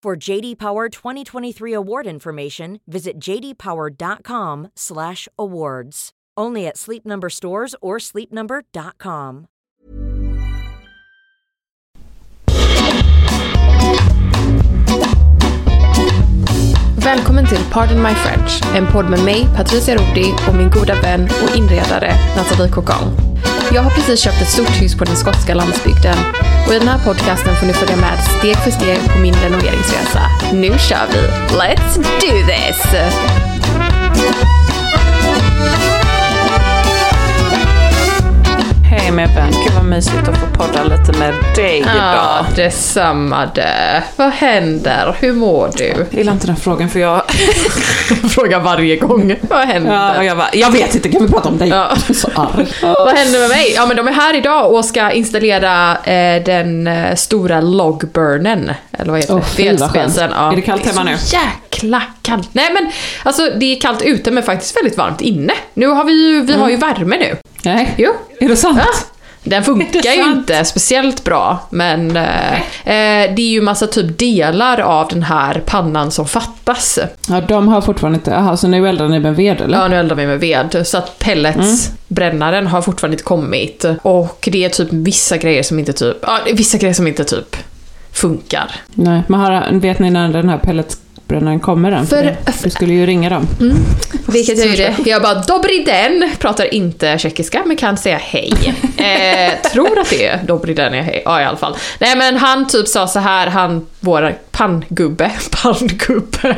For JD Power 2023 award information, visit jdpower.com/awards. Only at Sleep Number stores or sleepnumber.com. Välkommen till Pardon My French, en podd med mig, Patricia Rodi och min goda vän och inredare Nathalie Kokong. Jag har precis köpt ett stort hus på den skotska landsbygden och i den här podcasten får ni följa med steg för steg på min renoveringsresa. Nu kör vi! Let's do this! Hej min vän, gud vad mysigt att få podda lite med dig Ja, idag. detsamma det. Vad händer? Hur mår du? Jag gillar inte den frågan för jag... Frågar varje gång. Vad händer? Ja, jag bara, jag vet inte, kan vi prata om dig? Ja. Är så arg. Vad händer med mig? Ja men de är här idag och ska installera eh, den eh, stora logburnen. Eller vad heter Åh, det? Vedspisen, Ja. Är det kallt hemma är nu? så jäkla kallt. Nej men alltså det är kallt ute men faktiskt väldigt varmt inne. Nu har vi ju, vi har ju värme nu. Nej, Jo. är det sant? Ja. Den funkar ju inte speciellt bra, men eh, eh, det är ju massa typ delar av den här pannan som fattas. Ja, de har fortfarande inte... Jaha, så nu eldar ni med ved eller? Ja, nu eldar vi med ved. Så att pelletsbrännaren har fortfarande inte kommit. Och det är typ vissa grejer som inte typ... Ja, vissa grejer som inte typ funkar. Nej, men har, vet ni när den här pelletsbrännaren kommer än? För- det- Du skulle ju ringa dem. Vilket jag gjorde. Jag bara Dobry den, pratar inte tjeckiska men kan säga hej. Eh, tror att det är Dobry den är hej. Ja i alla fall. Nej men han typ sa så här, han, vår panngubbe, panngubbe.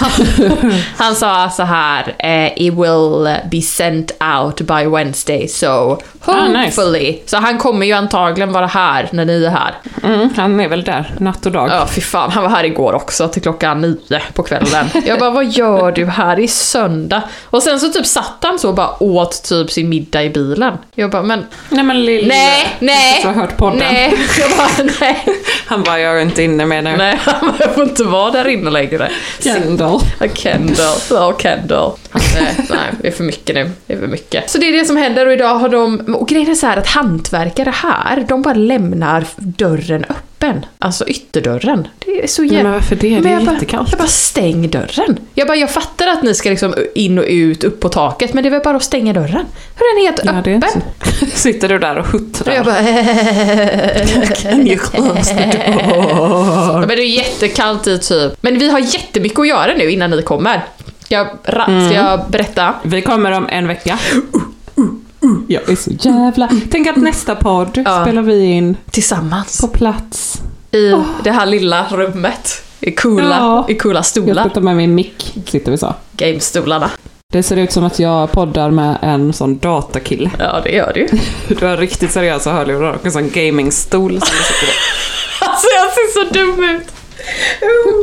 Han, sa så här, eh, it will be sent out by Wednesday so Ah, nice. hopefully. Så han kommer ju antagligen vara här när ni är här. Mm, han är väl där, natt och dag. Ja, fy fan. Han var här igår också till klockan nio på kvällen. Jag bara, vad gör du här? Är söndag. Och sen så typ satt han så och bara åt typ sin middag i bilen. Jag bara, men Nej men lill... nej, nej, Jag har hört podden. nej. Jag bara, nej. Han bara, jag är inte inne med nu. Nej, han bara, jag får inte vara där inne längre. Kendall. Ja, Kendall. Ja, Kendall. Nej, nej, det är för mycket nu. Det är för mycket. Så det är det som händer och idag har de... Och grejen är så här att hantverkare här, de bara lämnar dörren öppen. Alltså ytterdörren. Det är så jävla... men varför det? Det är jag bara, jättekallt. Jag bara, stäng dörren. Jag bara, jag fattar att ni ska liksom in och ut, upp på taket, men det är väl bara att stänga dörren. För den är helt Ja, det är öppen. så. Sitter du där och huttrar? jag bara... Ja, door? men det är jättekallt i typ. Men vi har jättemycket att göra nu innan ni kommer. Ska jag, ra- ska jag berätta? Vi kommer om en vecka. Jag är så jävla... Tänk att nästa podd Ja. spelar vi in Tillsammans. på plats. I det här lilla rummet. I coola, Ja. i coola Jag stolar. ska ta med min mick, sitter vi så. Gamestolarna. Det ser ut som att jag poddar med en sån datakille. Ja, det gör det ju. Du har riktigt seriösa hörlurar och en sån gamingstol som du sitter i. Alltså jag ser så dum ut.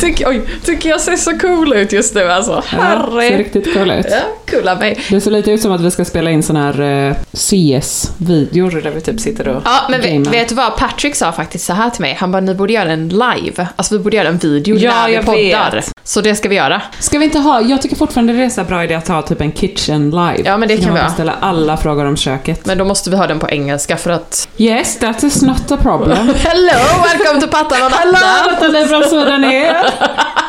Tycker, oj, tycker jag ser så cool ut just nu alltså. Ja, ser Herre. riktigt cool ut. Ja, coola mig. Det ser lite ut som att vi ska spela in såna här eh, CS-videor där vi typ sitter och Ja, men vet, gamer. vet du vad? Patrick sa faktiskt så här till mig. Han bara, ni borde göra en live. Alltså vi borde göra en video Ja, när vi poddar. vet. Så det ska vi göra. Ska vi inte ha, jag tycker fortfarande det är så bra idé att ha typ en kitchen live. Ja, men det kan vi ha. ställa alla frågor om köket. Men då måste vi ha den på engelska för att... Yes, that is not a problem. Hello, welcome to Pattan och Hello, Natta! Natalie's from Sweden here.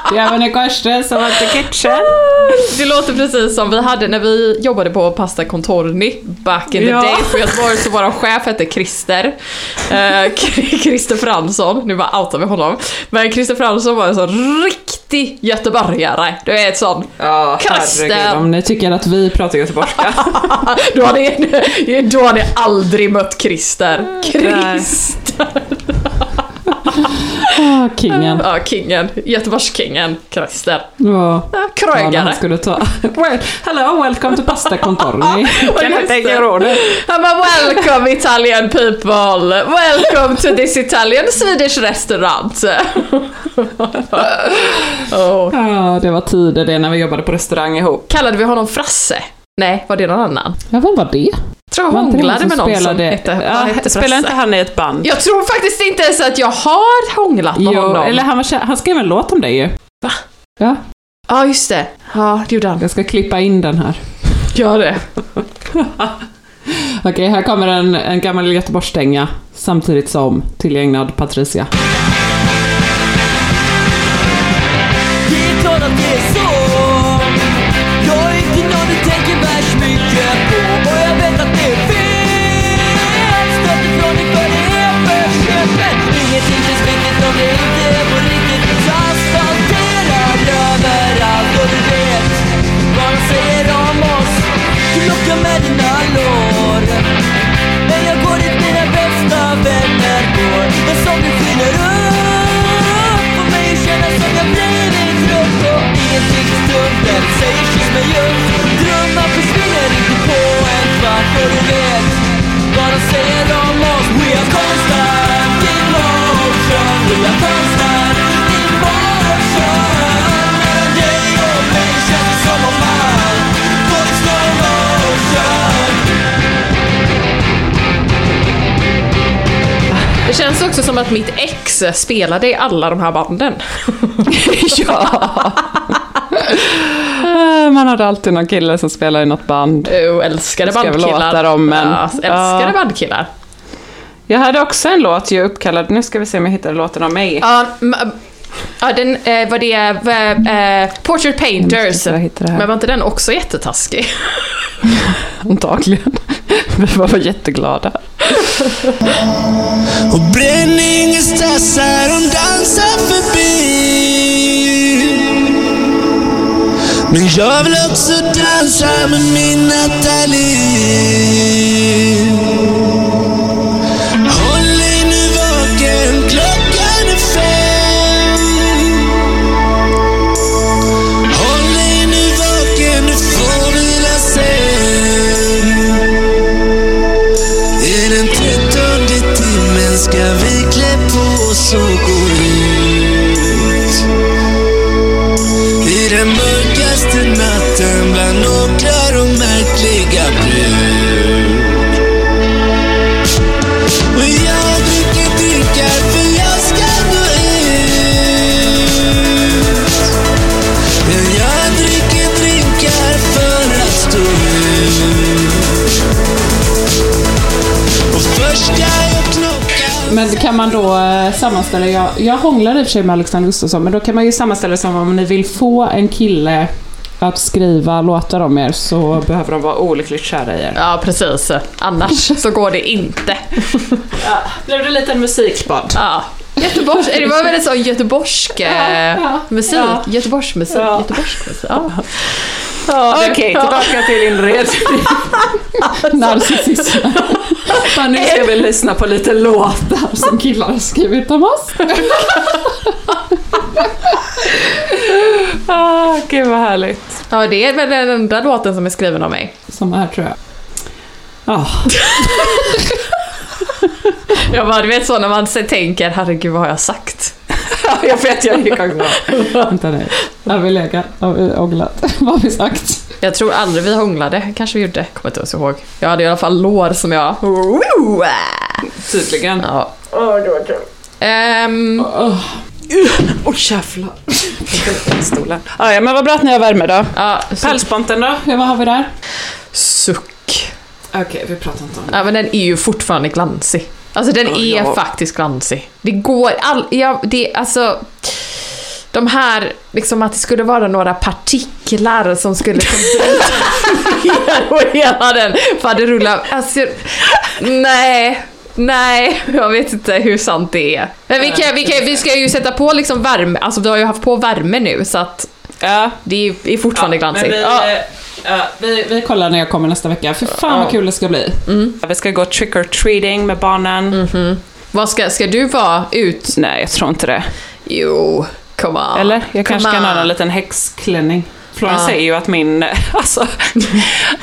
Do you have any questions about the kitchen? Det låter precis som vi hade när vi jobbade på Pasta Contorni back in the Ja. day på Göteborg så vår chef hette Christer. Eh, Christer Fransson, nu bara outar vi honom. Men Christer Fransson var en sån riktig göteborgare. Du vet sån Ja, herregud. Om ni tycker att vi pratar göteborgska. då har ni, då har ni aldrig mött Christer. Christer! Ah, kingen. Ja, kingen. Göteborgskingen Christer. Ja. Ja, Ja, när Krögare. han skulle ta... Well, hello, welcome to Pasta Contorni. Ja, Kan det. Han bara “Welcome Italian people! Welcome to this Italian Swedish restaurant!” oh. Ja, det var tider det när vi jobbade på restaurang ihop. Kallade vi honom Frasse? Nej, var det någon annan? Ja, vem var det? Tror jag hånglade som med någon som spelade- hette, ja, hette. Spelar inte han i ett band? Jag tror faktiskt inte ens att jag har hånglat med Jo, honom. eller han, var, han skrev en låt om dig ju. Va? Ja, Ja, just det. Ja, det gjorde han. jag ska klippa in den här. Gör det. Okej, här kommer en, en gammal Göteborgsstänga samtidigt som tillägnad Patricia. Det känns också som att mitt ex spelade i alla de här banden. ja! Eh, Man hade alltid någon kille som spelade i något band. Oh, älskade bandkillar. låta dem, men- Ja, älskade Ja. bandkillar. Jag hade också en låt ju uppkallad, nu ska vi se om jag hittar låten av mig. Ja, ja den eh, var det eh, Portrait Painters. jag. Men var inte den också jättetaskig? Antagligen. Vi var jätteglada. Och bränningens tassar de dansar förbi. Men jag vill också dansa med min Nathalie Men kan man då eh, sammanställa, jag, jag hånglar i och för sig med Alexander Gustafsson, men då kan man ju sammanställa som om ni vill få en kille att skriva låtar om er så behöver de vara olyckligt kära i er. Ja, precis. Annars så går det inte. Blev det en liten musikbad? Ja. Göteborgs, det var väldigt så göteborgsk eh, ja, musik. ja. Göteborgsmusik. Ja. Göteborgsk musik. Ja. Okej, tillbaka till inredning. Narcissism. Nu ska vi lyssna på lite låtar som killar har skrivit om oss. ah, gud vad härligt. ja, det är väl den enda låten som är skriven av mig. Som är tror jag. Ah, Jag bara, du vet så när man tänker, herregud vad har jag sagt? jag vet, jag gick också. Vänta nu. Har vi legat? Har vi ånglat? Vad har vi sagt? Jag tror aldrig vi hånglade, kanske vi gjorde, kommer inte ens ihåg. Jag hade i alla fall lår som jag... Tydligen. Ja. Åh, det var kul. Ehm, Åh jävlar. Stolen. Ah, ja, men vad bra att ni har värme då. ja, så- Pälsponten då? Ja, vad har vi där? suck. Okej, vi pratar inte om det. Ja, men den är ju fortfarande glansig. Alltså den Ja, är ja. faktiskt glansig. Det går all, ja, det, alltså de här, liksom att det skulle vara några partiklar som skulle ner och hela den faderullan. Alltså, nej. Nej, jag vet inte hur sant det är. Men vi, kan, vi, kan, vi ska ju sätta på liksom värme, alltså vi har ju haft på värme nu så att Ja. det är, fortfarande Men glansigt. Ja, vi, vi kollar när jag kommer nästa vecka. För fan vad kul det ska bli. Vi ska gå trick or treating med barnen. Vad ska, ska du vara ut? Nej, jag tror inte det. Jo, come on. Eller? Jag kanske Come kan ha on. en liten häxklänning. Florence säger ju att min, alltså,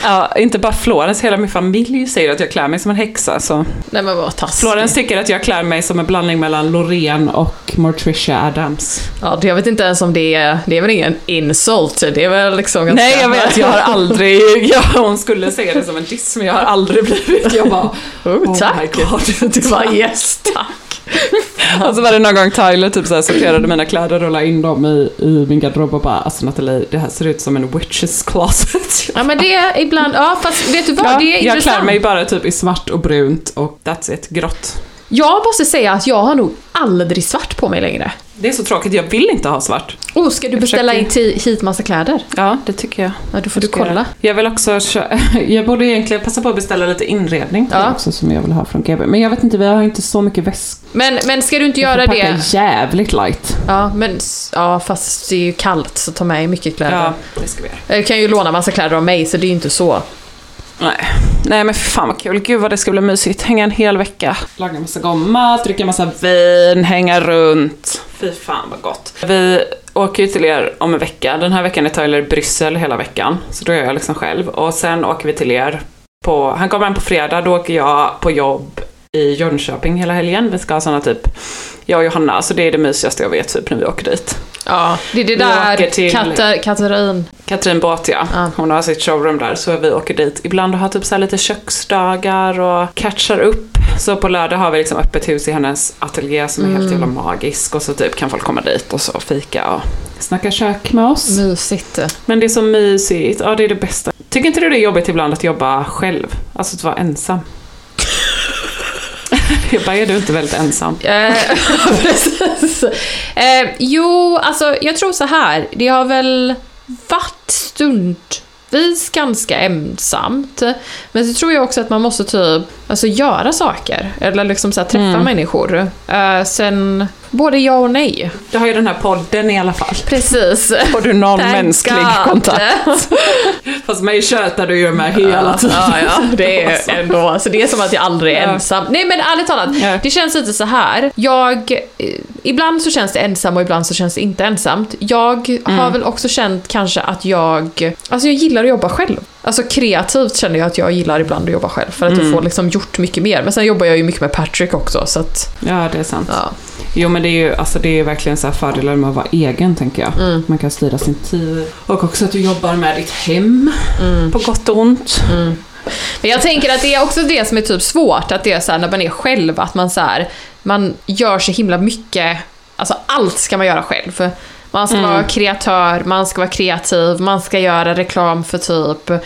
ja, inte bara Florence, hela min familj säger att jag klär mig som en häxa. Så. Nej men vad taskigt. Florence tycker att jag klär mig som en blandning mellan Loreen och Morticia Adams. Ja, det- jag vet inte ens om det är, det är väl ingen insult, det är väl liksom ganska... Nej, jag vet, jag har aldrig, ja, hon skulle säga det som en diss, men jag har aldrig blivit, jag bara, Oh, Oh my tack! God. du bara yes, tack! Och så var det någon gång Tyler typ så här sorterade mina kläder och la in dem i, i min garderob och bara alltså Nathalie, det här ser ut som en witches closet. Ja men det är ibland, ja fast vet du vad, Ja, det är jag intressant. klär mig bara typ i svart och brunt och that's it, grått. Jag måste säga att jag har nog aldrig svart på mig längre. Det är så tråkigt, jag vill inte ha svart. Oh, ska du Jag beställa försöker- hit massa kläder? Ja, det tycker jag. Ja, då får du jag kolla. göra. Jag vill också kö- Jag borde egentligen passa på att beställa lite inredning Ja. också som jag vill ha från GB. Men jag vet inte, vi har inte så mycket väskor. Men, men ska du inte Jag får göra packa det? jävligt light. Ja, men ja, fast det är ju kallt så ta med mycket kläder. Ja, det ska vi göra. Jag kan ju låna massa kläder av mig så det är ju inte så. Nej. Nej men för fan vad kul, gud vad det ska bli mysigt. Hänga en hel vecka. Laga massa god mat, dricka massa vin, hänga runt. Fy fan vad gott. Vi åker ju till er om en vecka. Den här veckan är Tyler i Bryssel hela veckan. Så då är jag liksom själv. Och sen åker vi till er på, han kommer hem på fredag, då åker jag på jobb i Jönköping hela helgen. Vi ska ha såna typ, jag och Johanna, så det är det mysigaste jag vet typ när vi åker dit. Ja, det är det där till- Katar, Katarin. Katrin Båt ja. Ja. Hon har sitt showroom där så vi åker dit ibland och har typ så här lite köksdagar och catchar upp. Så på lördag har vi liksom öppet hus i hennes ateljé som är helt jävla magisk och så typ kan folk komma dit och så fika och snacka kök med oss. Mysigt. Men det är så mysigt, ja det är det bästa. Tycker inte du det är jobbigt ibland att jobba själv? Alltså att vara ensam? Bara, är du inte väldigt ensam? Eh, precis. Eh, jo, alltså jag tror så här. Det har väl varit stundvis ganska ensamt. Men så tror jag också att man måste typ alltså, göra saker. Eller liksom så här, träffa människor. Eh, sen, både ja och nej. Du har ju den här podden i alla fall. Precis. Får du någon Thank mänsklig God. kontakt? Fast mig tjötar du ju med hela tiden. Ja, ja, det är ändå, så det är som att jag aldrig är Ja. ensam. Nej men ärligt talat, Ja. det känns lite så här. Jag, eh, ibland så känns det ensam och ibland så känns det inte ensamt. Jag Mm. har väl också känt kanske att jag, alltså jag gillar att jobba själv. Alltså kreativt känner jag att jag gillar ibland att jobba själv för att Mm. jag får liksom gjort mycket mer. Men sen jobbar jag ju mycket med Patrick också så att, Ja, det är sant. ja. Jo, men det är ju alltså, det är verkligen så här fördelar med att vara egen, tänker jag. Mm. Man kan styra sin tid. Och också att du jobbar med ditt hem. Mm. På gott och ont. Men jag tänker att det är också det som är typ svårt, att det är så här när man är själv, att man så här, man gör så himla mycket, alltså allt ska man göra själv. Man ska vara kreatör, man ska vara kreativ, man ska göra reklam för typ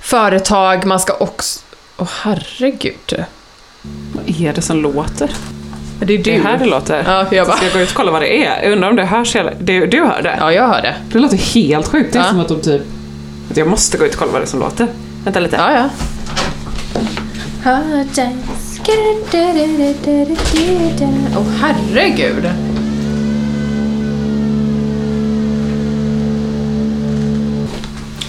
företag, man ska också... Åh herregud. Vad är det som låter? Det är Det är du. här det låter. Ja, jag bara... Ska jag gå ut och kolla vad det är? Jag undrar om det hörs hela... Du, du hör det? Ja, jag hör det. Det låter helt sjukt. Det är Ja. som att de typ... Att jag måste gå ut och kolla vad det är som låter. Vänta lite. Ja, ja. Åh herregud.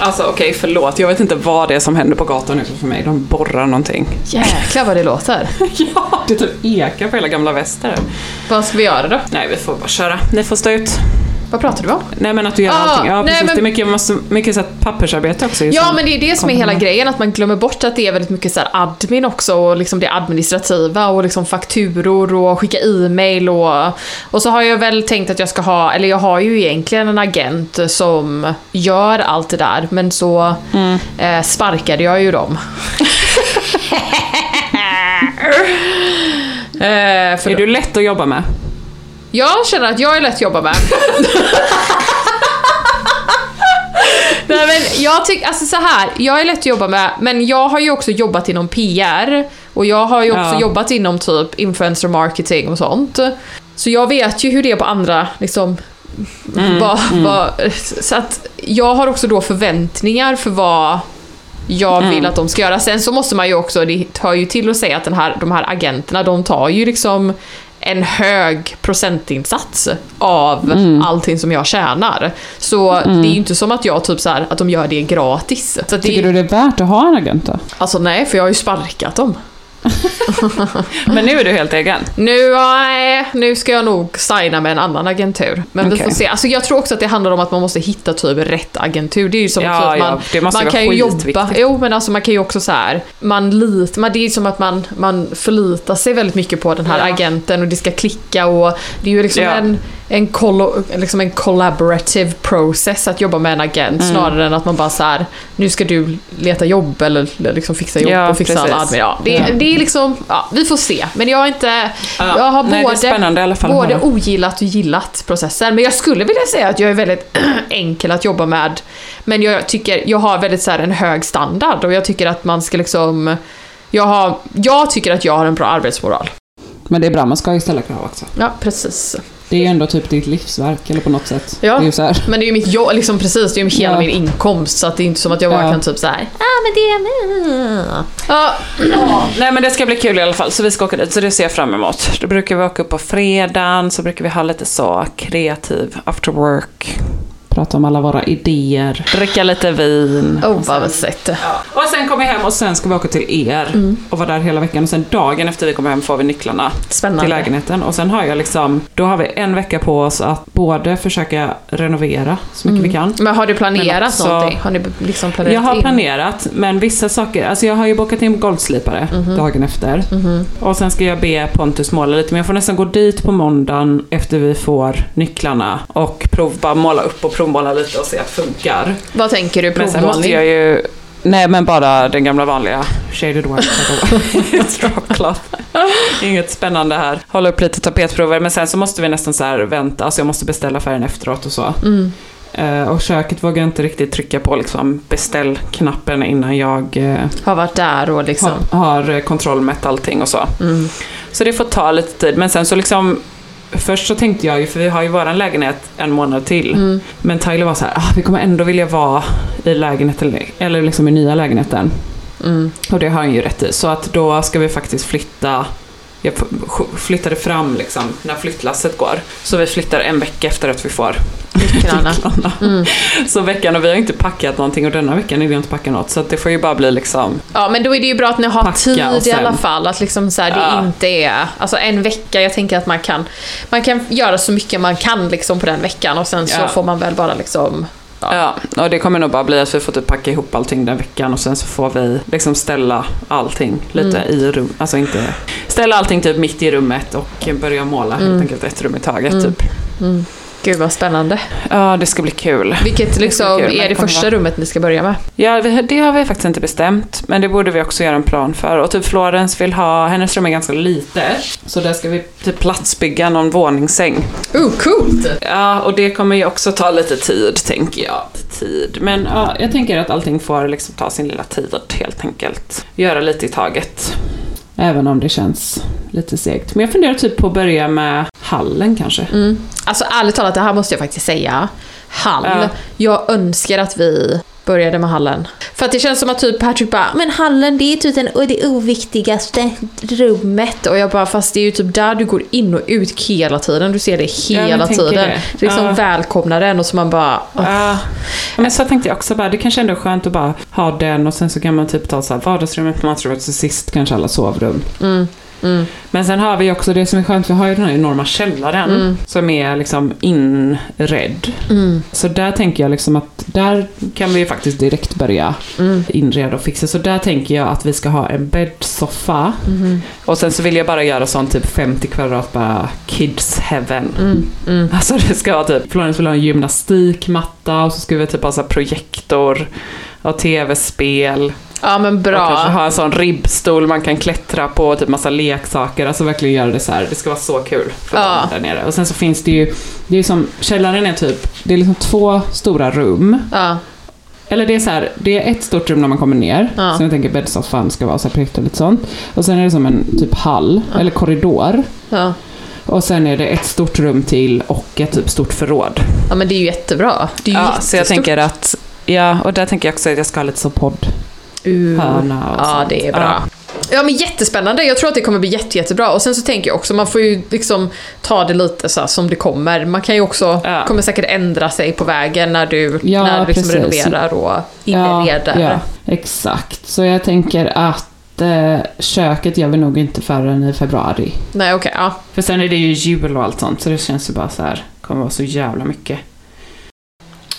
Alltså okej, förlåt. Jag vet inte vad det är som händer på gatan utanför mig. De borrar någonting. Jäklar vad det låter. ja, det typ ekar på hela gamla väster. Vad ska vi göra då? Nej, vi får bara köra. Ni får stå ut. Vad pratar du om? Nej men att du gör Ah, allting. Ja nej, precis, men- det är mycket, mycket så här, pappersarbete också. Ja, men det är det som är hela grejen, att man glömmer bort att det är väldigt mycket så här admin också, och liksom det administrativa och liksom fakturor och skicka e-mail och... Och så har jag väl tänkt att jag ska ha, eller jag har ju egentligen en agent som gör allt det där, men så Mm. eh, sparkade jag ju dem. eh, Är du lätt att jobba med? Jag känner att jag är lätt att jobba med. Nej men jag tycker, alltså så här, jag är lätt att jobba med, men jag har ju också jobbat inom PR och jag har ju också Ja. jobbat inom typ influencer marketing och sånt. Så jag vet ju hur det är på andra, liksom, vad, vad, så att jag har också då förväntningar för vad jag vill att de ska göra. Sen så måste man ju också, det hör ju till att säga att den här, de här agenterna, de tar ju liksom en hög procentinsats av allting som jag tjänar. Så det är ju inte som att jag typ så här, att de gör det gratis. Så att det, Tycker du det är värt att ha en agent då? Alltså nej, för jag har ju sparkat dem. Men nu är du helt egen. Nu, nej, nu ska jag nog signa med en annan agentur. Men vi Okej. får se. Alltså jag tror också att det handlar om att man måste hitta typ rätt agentur. Det är ju som Ja, typ ja, man, måste man kan ju jobba. Jo, men alltså man kan ju också så här. Man lit, man, det är ju som att man, man förlitar sig väldigt mycket på den här Ja. agenten och det ska klicka och det är ju liksom Ja. en en, collo, liksom en collaborative process att jobba med en agent Mm. snarare än att man bara så här, nu ska du leta jobb eller liksom fixa jobb Ja, och fixa precis. alla admin. Ja, det, Ja. det är liksom, ja, vi får se. Men jag har inte, Ja. jag har Nej, är både, fall både ogillat och gillat processen. Men jag skulle vilja säga att jag är väldigt enkel att jobba med. Men jag tycker, jag har väldigt så här en hög standard och jag tycker att man ska liksom, jag, har, jag tycker att jag har en bra arbetsmoral. Men det är bra, man ska ju ställa krav också. Ja, precis. Det är ju ändå typ ditt livsverk, eller på något sätt. Ja. Det är ju så här. Men det är ju mitt jobb, liksom precis, det är ju hela Ja. min inkomst så att det är inte som att jag bara Ja. kan typ såhär, ja ah, men det... Ja, Nej men det ska bli kul i alla fall, så vi ska åka dit, så det ser jag fram emot. Då brukar vi åka upp på fredagen, så brukar vi ha lite så kreativ after work. Prata om alla våra idéer, dricka lite vin. oh vad mysigt. Och sen kommer vi hem och sen ska vi åka till er Mm. och vara där hela veckan. Och sen dagen efter vi kommer hem får vi nycklarna Spännande. till lägenheten. Och sen har jag liksom, då har vi en vecka på oss att både försöka renovera så mycket vi kan. Men har du planerat också- någonting? Har ni liksom planerat Jag har in? planerat, men vissa saker, alltså jag har ju bokat in golvslipare Mhm. dagen efter. Och sen ska jag be Pontus måla lite, men jag får nästan gå dit på måndagen efter vi får nycklarna och prov, bara måla upp och provmåla lite och se att det funkar. Vad tänker du? Men sen måste jag ju... Nej men bara den gamla vanliga shaded white. Inget spännande här. Hålla upp lite tapetprover men sen så måste vi nästan så här vänta, alltså jag måste beställa färgen efteråt och så. Mm. Eh, och köket vågar jag inte riktigt trycka på liksom beställknappen innan jag eh, Har varit där och liksom... har, har kontrollmätt allting och så. Mm. Så det får ta lite tid men sen så liksom Först så tänkte jag ju, för vi har ju våran lägenhet en månad till. Mm. Men Tyler var så här, ah, vi kommer ändå vilja vara i lägenheten, eller liksom i nya lägenheten. Mm. Och det har han ju rätt i. Så att då ska vi faktiskt flytta, jag flyttade fram liksom när flyttlasset går. Så vi flyttar en vecka efter att vi får Nycklarna. Mm. Så veckan, och vi har inte packat någonting och denna veckan är det inte packat något. Så det får ju bara bli liksom, Ja men då är det ju bra att ni har Packa tid och i sen- alla fall. Att liksom så här, det Ja. inte är... Alltså en vecka, jag tänker att man kan, man kan göra så mycket man kan liksom på den veckan och sen så Ja. får man väl bara liksom... Ja. Ja, och det kommer nog bara bli att vi får typ packa ihop allting den veckan och sen så får vi liksom ställa allting lite Mm. i rum, alltså inte ställa allting typ mitt i rummet och börja måla Mm. helt enkelt ett rum i taget typ. Gud vad spännande. Ja, det ska bli kul. Vilket liksom kul, men är det det första vara- rummet ni ska börja med? Ja, det har vi faktiskt inte bestämt, men det borde vi också göra en plan för. Och typ Florence vill ha, hennes rum är ganska litet, så där ska vi typ platsbygga någon våningssäng. Oh, coolt! Ja, och det kommer ju också ta lite tid, tänker jag. Tid. Men ja, jag tänker att allting får liksom ta sin lilla tid, helt enkelt. Göra lite i taget. Även om det känns lite segt. Men jag funderar typ på att börja med hallen kanske. Mm. Alltså ärligt talat, det här måste jag faktiskt säga. Hall. Ja. Jag önskar att vi började med hallen. För att det känns som att typ Patrick bara, men hallen det är typ den, och det oviktigaste rummet. Och jag bara, fast det är ju typ där du går in och ut hela tiden. Du ser det hela tänker tiden. det. Det. liksom Ja. välkomnar en och så man bara, åh, Ja, men så tänkte jag också bara, det kanske ändå är skönt att bara ha den och sen så kan man typ ta så här vardagsrummet, matrummet och så sist kanske alla sovrum. mm. Men sen har vi också det som är skönt, vi har ju den här enorma källaren som är liksom inredd. Så där tänker jag liksom att där kan vi ju faktiskt direkt börja inreda och fixa. Så där tänker jag att vi ska ha en bäddsoffa. Och sen så vill jag bara göra sån typ 50 kvadrat bara kids heaven. Alltså det ska vara typ, Florence vill ha en gymnastikmatta och så ska vi typ ha så projektor och tv-spel. Ja men Och kanske bra. ha en sån ribbstol man kan klättra på, och typ massa leksaker. Alltså verkligen göra det så här. Det ska vara så kul för Ja. där nere. Och sen så finns det ju, det är som, källaren är typ, det är liksom två stora rum. Ja. Eller det är så här, det är ett stort rum när man kommer ner. Ja. Så jag tänker bäddsoffan ska vara så här projekt och lite sånt. Och sen är det som en typ hall, eller korridor. Ja. Och sen är det ett stort rum till och ett typ stort förråd. ja men det är ju jättebra. Det är ju Ja, så jag tänker att, ja, och där tänker jag också att jag ska ha lite så podd. Uh. hörna och Ja, sånt. det är bra. Ja men jättespännande, jag tror att det kommer bli jätte, jättebra. Och sen så tänker jag också, man får ju liksom ta det lite så här som det kommer. Man kan ju också, Ja. kommer säkert ändra sig på vägen när du, Ja, när du liksom precis. renoverar och inreder. Ja, exakt. Så jag tänker att eh, köket gör vi nog inte förrän i februari. Nej okej, ja. För sen är det ju jul och allt sånt, så det känns ju bara så här, kommer vara så jävla mycket.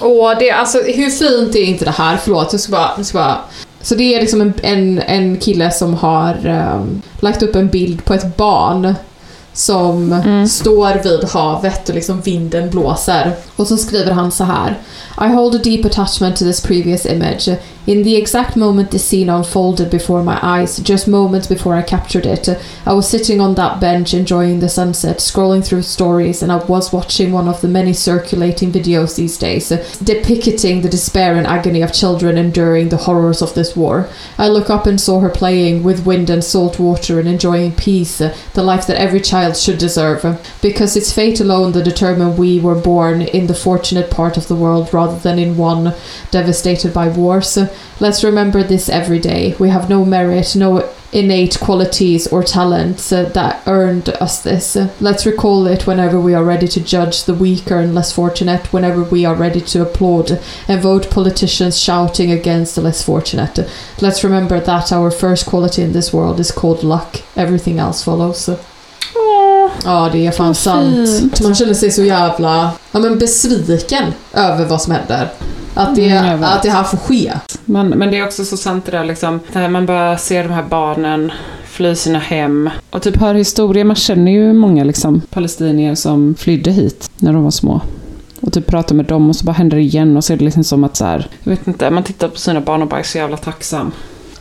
Och det, alltså hur fint är inte det här? Förlåt, jag ska bara... Jag ska bara så det är liksom en, en, en kille som har um, lagt upp en bild på ett barn som mm. står vid havet och liksom vinden blåser. Och så skriver han så här. I hold a deep attachment to this previous image. In the exact moment the scene unfolded before my eyes, just moments before I captured it, I was sitting on that bench enjoying the sunset, scrolling through stories, and I was watching one of the many circulating videos these days, depicting the despair and agony of children enduring the horrors of this war. I look up and saw her playing with wind and salt water and enjoying peace, the life that every child should deserve. Because it's fate alone that determined we were born in the fortunate part of the world rather than in one devastated by wars. Let's remember this every day. We have no merit, no innate qualities or talents uh, that earned us this. Uh, let's recall it whenever we are ready to judge the weaker and less fortunate, whenever we are ready to applaud and vote politicians shouting against the less fortunate. Let's remember that our first quality in this world is called luck. Everything else follows. Ja, det är fan sant. Man känner sig så jävla ja, men besviken över vad som händer. Att det, Mm, att det här får ske. Men, men det är också så sant det där liksom, när man bara ser de här barnen fly sina hem och typ hör historier. Man känner ju många liksom palestinier som flydde hit när de var små. Och typ pratar med dem och så bara händer det igen och så är det liksom som att så här, jag vet inte, man tittar på sina barn och bara är så jävla tacksam.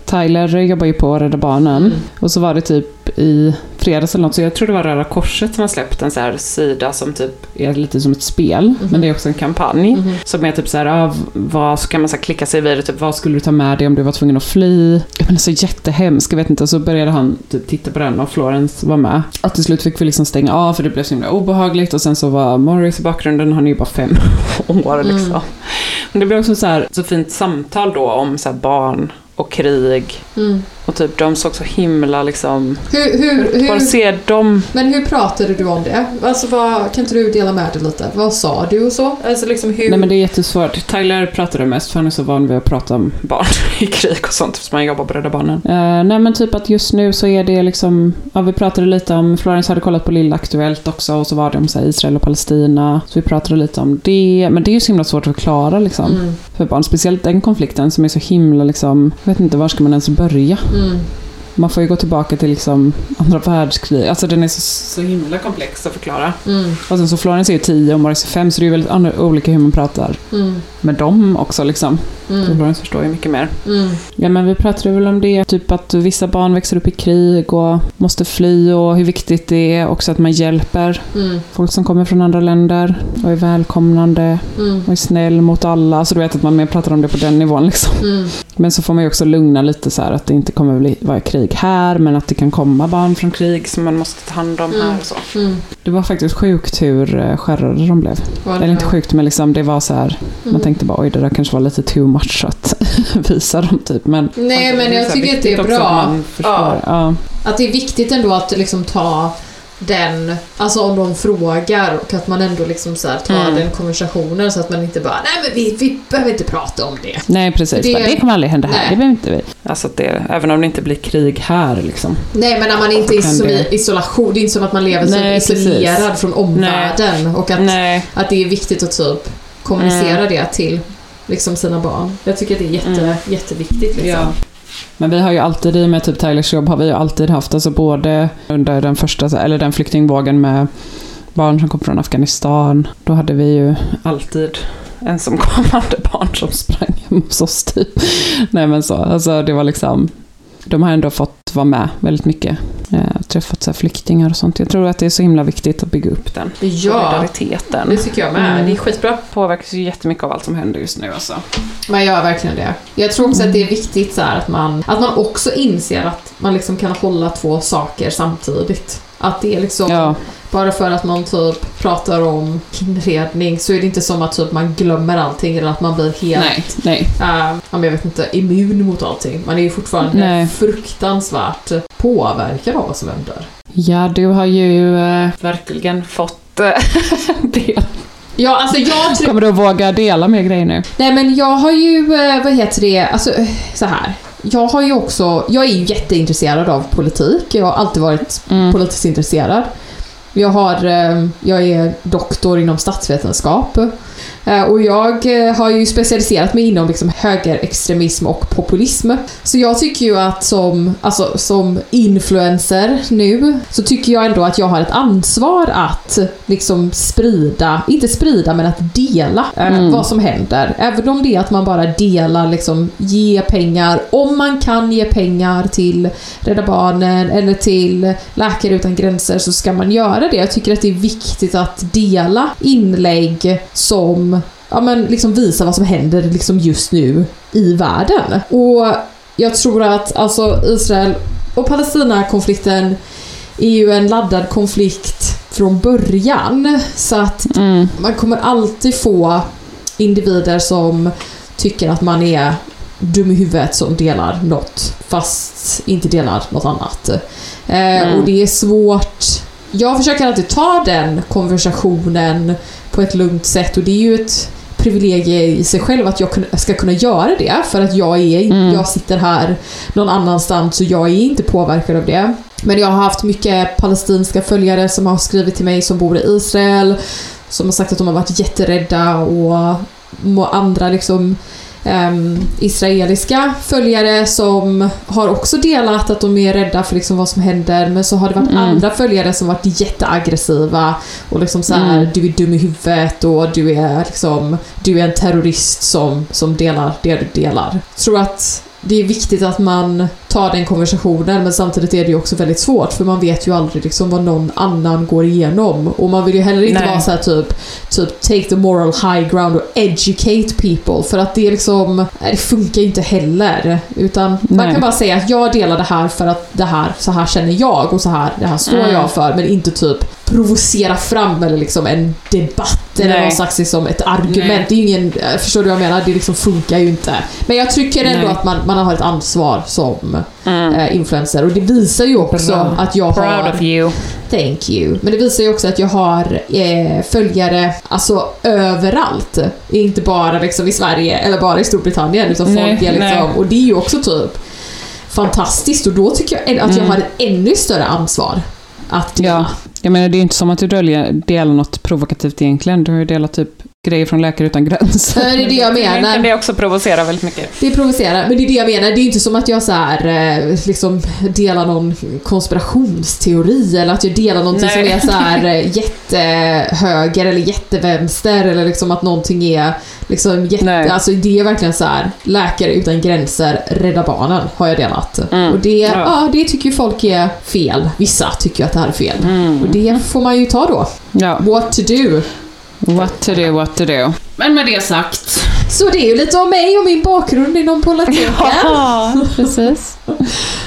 Tyler jobbar ju på Rädda Barnen och så var det typ i fredags eller något, så jag tror det var Röda Korset som har släppt en så här sida som typ är lite som ett spel, men det är också en kampanj. Som är typ så här, ah, vad, så kan man så klicka sig vidare, typ vad skulle du ta med dig om du var tvungen att fly? Jag menar så jättehemskt, jag vet inte. Och så började han typ titta på den och Florence var med. Och till slut fick vi liksom stänga av för det blev så himla obehagligt och sen så var Morris i bakgrunden, han är ju bara fem år liksom. Men det blev också så här, så fint samtal då om så barn och krig. Och typ de såg så himla liksom, Hur, hur, hur, se dem men hur pratade du om det? Alltså vad, kan inte du dela med dig lite? Vad sa du och så? Alltså liksom hur... Nej men det är jättesvårt. Tyler pratade mest för han är så van vid att prata om barn i krig och sånt eftersom han jobbar på Rädda Barnen. Uh, nej men typ att just nu så är det liksom, ja vi pratade lite om, Florence hade kollat på Lilla Aktuellt också och så var det om så här, Israel och Palestina. Så vi pratade lite om det. Men det är ju så himla svårt att förklara liksom. För barn, speciellt den konflikten som är så himla liksom, jag vet inte var ska man ens börja? Man får ju gå tillbaka till liksom andra världskrig. Alltså den är så, så himla komplex att förklara. Och sen så Florence är ju 10 och Morris är 5 så det är väldigt olika hur man pratar med dem också liksom. Så Florence förstår ju mycket mer. Ja men vi pratade väl om det, typ att vissa barn växer upp i krig och måste fly och hur viktigt det är också att man hjälper folk som kommer från andra länder och är välkomnande och är snäll mot alla. Så du vet att man mer pratar om det på den nivån liksom. Men så får man ju också lugna lite så här att det inte kommer bli, vara krig här men att det kan komma barn från krig som man måste ta hand om här och så. Det var faktiskt sjukt hur eh, skärrade de blev. Eller inte sjukt men liksom det var så här. Man tänkte bara oj det där kanske var lite too much att visa dem typ. Men Nej, men jag tycker att det är bra. att förstår. Ja. Att det är viktigt ändå att liksom ta den, alltså om de frågar och att man ändå liksom så här tar Mm. den konversationen så att man inte bara nej men vi, vi behöver inte prata om det. Nej, precis. Det- Det, det kommer aldrig hända här. Nej. Det behöver inte vi. Alltså att det, även om det inte blir krig här liksom. Nej men när man inte är som det- i isolation, det är inte som att man lever Nej, så isolerad precis. från omvärlden och att, Nej. att det är viktigt att typ kommunicera Mm. det till liksom sina barn. Jag tycker det är jätte, Mm. jätteviktigt liksom. Ja. Men vi har ju alltid, i och med typ Tylers jobb, har vi ju alltid haft, alltså både under den första, eller den flyktingvågen med barn som kom från Afghanistan, då hade vi ju alltid ensamkommande barn som sprang hem hos oss typ. Nej men så, alltså det var liksom, de har ändå fått vara med väldigt mycket. Eh, träffat så flyktingar och sånt. Jag tror att det är så himla viktigt att bygga upp den Ja, solidariteten. det tycker jag med. Mm. Det är skitbra. påverkas ju jättemycket av allt som händer just nu alltså. Man gör verkligen det. Jag tror också att det är viktigt så här att, man, att man också inser att man liksom kan hålla två saker samtidigt. Att det är liksom, Ja, bara för att man typ pratar om inredning så är det inte som att typ man glömmer allting eller att man blir helt nej, nej. äh, ja, men jag vet inte, immun mot allting. Man är ju fortfarande Nej. fruktansvärt påverkad av vad som händer. Ja, du har ju eh, verkligen fått eh, del. Ja, alltså jag tror... Kommer du att våga dela mer grejer nu? Nej men jag har ju, vad heter det, alltså så här. Jag har ju också, jag är ju jätteintresserad av politik. Jag har alltid varit Mm. politiskt intresserad. Jag, har, eh, jag är doktor inom statsvetenskap. Eh, Och jag eh, har ju specialiserat mig inom liksom högerextremism och populism. Så jag tycker ju att som, alltså, som influencer nu så tycker jag ändå att jag har ett ansvar att liksom sprida, inte sprida men att dela eh, Mm. vad som händer. Även om det är att man bara delar, liksom ge pengar, om man kan ge pengar till Rädda Barnen eller till Läkare Utan Gränser så ska man göra det. Jag tycker att det är viktigt att dela inlägg som ja, men liksom visar vad som händer liksom just nu i världen. Och jag tror att alltså Israel och Palestina-konflikten är ju en laddad konflikt från början. Så att Mm. man kommer alltid få individer som tycker att man är dum i huvudet som delar något fast inte delar något annat. Eh, Och det är svårt. Jag försöker alltid ta den konversationen på ett lugnt sätt och det är ju ett privilegie i sig själv att jag ska kunna göra det för att jag, är, Mm. jag sitter här någon annanstans och jag är inte påverkad av det. Men jag har haft mycket palestinska följare som har skrivit till mig som bor i Israel som har sagt att de har varit jätterädda och andra liksom ehm, israeliska följare som har också delat att de är rädda för liksom vad som händer men så har det varit Mm. andra följare som varit jätteaggressiva och liksom så här Mm. du är dum i huvudet och du är liksom du är en terrorist som, som delar det du delar. Jag tror att det är viktigt att man tar den konversationen men samtidigt är det ju också väldigt svårt för man vet ju aldrig liksom vad någon annan går igenom och man vill ju heller inte Nej. vara så här typ typ take the moral high ground och educate people för att det liksom det funkar inte heller utan man Nej. kan bara säga att jag delar det här för att det här så här känner jag och så här det här står Mm. jag för men inte typ provocera fram eller liksom en debatt eller Nej. någon slags liksom ett argument. Nej. Det är ingen, eh, förstår du vad jag menar? Det liksom funkar ju inte. Men jag tycker ändå Nej. att man, man har ett ansvar som Mm. eh, influencer och det visar ju också Bra. att jag Proud har of you. Thank you. Men det visar ju också att jag har eh, följare alltså överallt. Inte bara liksom i Sverige eller bara i Storbritannien utan folk är liksom, och det är ju också typ fantastiskt och då tycker jag att jag Mm. har ett ännu större ansvar att Ja, jag menar det är inte som att du döljer, delar något provokativt egentligen. Du har ju delat typ grejer från Läkare Utan Gränser. Nej, det är det jag menar. Kan det också provocera väldigt mycket? Det provocerar, men det är det jag menar. Det är inte som att jag så här, eh, liksom delar någon konspirationsteori eller att jag delar någonting Nej. som är så här eh, jättehöger eller jättevänster eller liksom att någonting är liksom jätte... Nej. Alltså det är verkligen så här Läkare Utan Gränser, Rädda Barnen har jag delat. Mm. Och det, Ja. ja. det tycker ju folk är fel. Vissa tycker ju att det här är fel. Mm. Och det får man ju ta då. Ja, What to do. What to do, what to do. Men med det sagt. Så det är ju lite om mig och min bakgrund inom politiken. Ja, precis.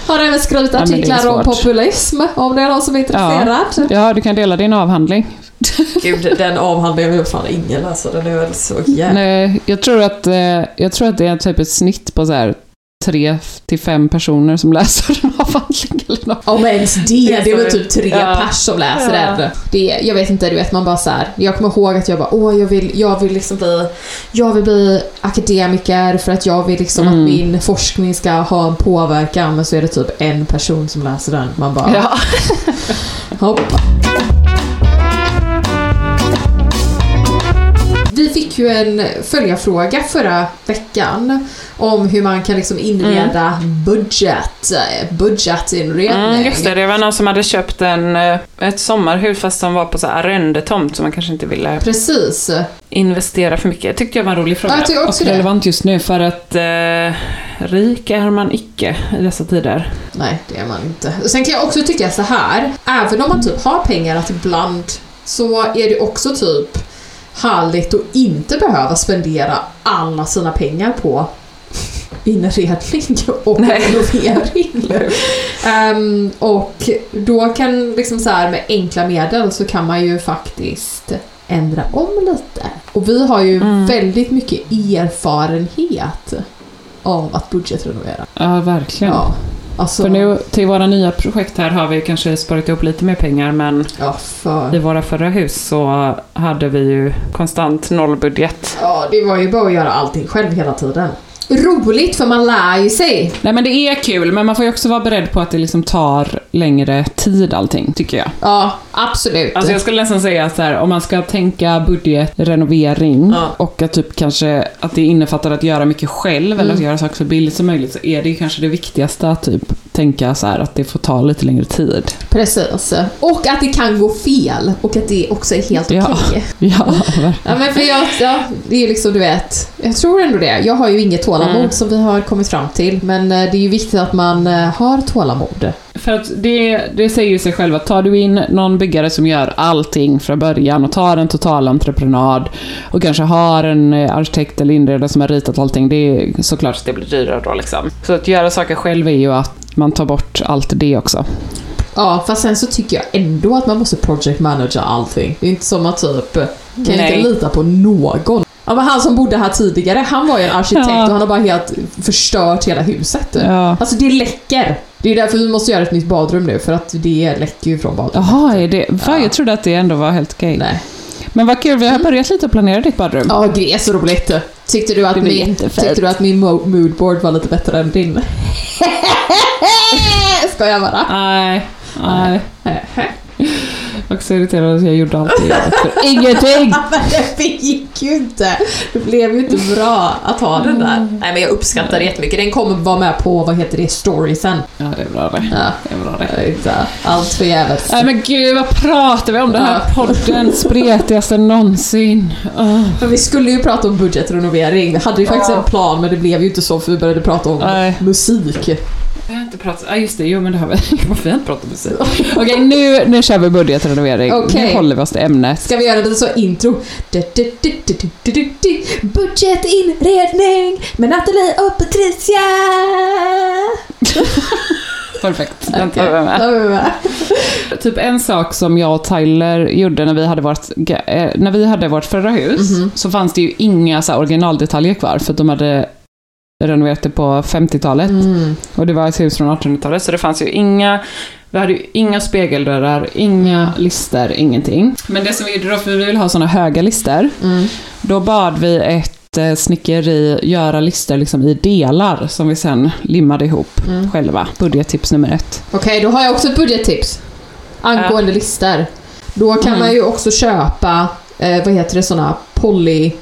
Har även skrivit Ja, artiklar om svårt. populism, om det är någon som är intresserad. Ja, du kan dela din avhandling. Gud, den avhandlingen vill fan ingen läsa. Den är väl så jävla... Nej, jag tror att, eh, jag tror att det är typ ett snitt på så här tre till fem personer som läser en avhandling eller något. Om ens det, det är väl typ tre Ja. pers som läser Ja. den. Det, jag vet inte, du vet man bara så här. Jag kommer ihåg att jag bara, åh jag vill, jag vill liksom bli, jag vill bli akademiker för att jag vill liksom Mm. att min forskning ska ha en påverkan men så är det typ en person som läser den. Man bara, Ja. hopp. Fick ju en följarfråga förra veckan om hur man kan liksom inreda budget, eh, budgetinredning. Mm, just det, det var någon som hade köpt en, eh, ett sommarhus fast som var på så här arrendetomt så man kanske inte ville Precis. investera för mycket. Jag tyckte jag var en rolig fråga. Ja, jag också och det. relevant just nu för att eh, rik är man icke i dessa tider. Nej, det är man inte. Och Sen kan jag också tycka så här, även om man typ har pengar att ibland så är det också typ härligt att inte behöva spendera alla sina pengar på inredning och Nej. renovering. Ehm, och då kan liksom så här med enkla medel så kan man ju faktiskt ändra om lite. Och vi har ju Mm. väldigt mycket erfarenhet av att budgetrenovera. Ja, verkligen. Ja, alltså, För nu till våra nya projekt här har vi kanske sparat ihop lite mer pengar men Ja, i våra förra hus så hade vi ju konstant nollbudget. Ja, det var ju bara att göra allting själv hela tiden. Roligt för man lär ju sig. Nej men det är kul men man får ju också vara beredd på att det liksom tar längre tid allting, tycker jag. Ja, absolut. Alltså jag skulle nästan säga så här, om man ska tänka budgetrenovering Ja. och att typ kanske att det innefattar att göra mycket själv eller Mm. att göra saker så billigt som möjligt så är det ju kanske det viktigaste att typ tänka så här att det får ta lite längre tid. Precis. Och att det kan gå fel och att det också är helt okej. Ja. Ja, verkligen. Ja men för jag, ja, det är ju liksom du vet, jag tror ändå det. Jag har ju inget tålamod Mm. som vi har kommit fram till, men eh, det är ju viktigt att man eh, har tålamod. För att det, det säger ju sig själv att tar du in någon byggare som gör allting från början och tar en total entreprenad och kanske har en eh, arkitekt eller inredare som har ritat allting, det är såklart att det blir dyrare då liksom. Så att göra saker själv är ju att man tar bort allt det också. Ja, fast sen så tycker jag ändå att man måste project managera allting. Det är inte som att typ, kan Nej. inte lita på någon. Ja, men han som bodde här tidigare, han var ju en arkitekt Ja. och han har bara helt förstört hela huset. Ja. Alltså det läcker. Det är därför vi måste göra ett nytt badrum nu, för att det läcker ju från badrummet. Jaha, är det... Va, Ja. Jag trodde att det ändå var helt okej. Nej. Men vad kul, vi har börjat lite att planera ditt badrum. Ja, det är så roligt. Tyckte du att, min, tyckte du att min mo- moodboard var lite bättre än din? Ska jag bara? Nej, nej. Var så irriterad att jag gjorde allt det jobbet för ingenting. men det gick ju inte. Det blev ju inte bra att ha den där. Nej men jag uppskattar det jättemycket. Den kommer vara med på, vad heter det, storiesen. Ja, det är bra det. Ja. Det är bra det. Inte allt förgäves. Nej men gud, vad pratar vi om? Den här podden, spretigaste någonsin. Åh. Men vi skulle ju prata om budgetrenovering. Vi hade ju faktiskt en plan men det blev ju inte så för vi började prata om Nej. musik. Vi har inte pratat... Ja just det, jo men det har vi. Inte pratat om musik? Okej, nu, nu kör vi budgetrenovering. Okej. Nu håller vi oss till ämnet. Ska vi göra lite så intro? Du, du, du, du, du, du, du, du. Budgetinredning med Nathalie och Patricia! Perfekt. Den tar vi med. Vi. Typ en sak som jag och Tyler gjorde när vi hade vårt, eh, när vi hade vårt förra hus, Mhm. så fanns det ju inga så här, originaldetaljer kvar, för att de hade renoverat det på 50-talet. Mm. Och det var ett hus från 1800-talet, så det fanns ju inga vi hade ju inga spegeldörrar, inga lister, ingenting. Men det som vi gjorde då, för vi ville ha såna höga lister, Mm. då bad vi ett eh, snickeri göra lister liksom i delar som vi sen limmade ihop Mm. själva. Budgettips nummer ett. Okej, då har jag också ett budgettips. Angående listor. Då kan Mm. man ju också köpa, eh, vad heter det, såna poly...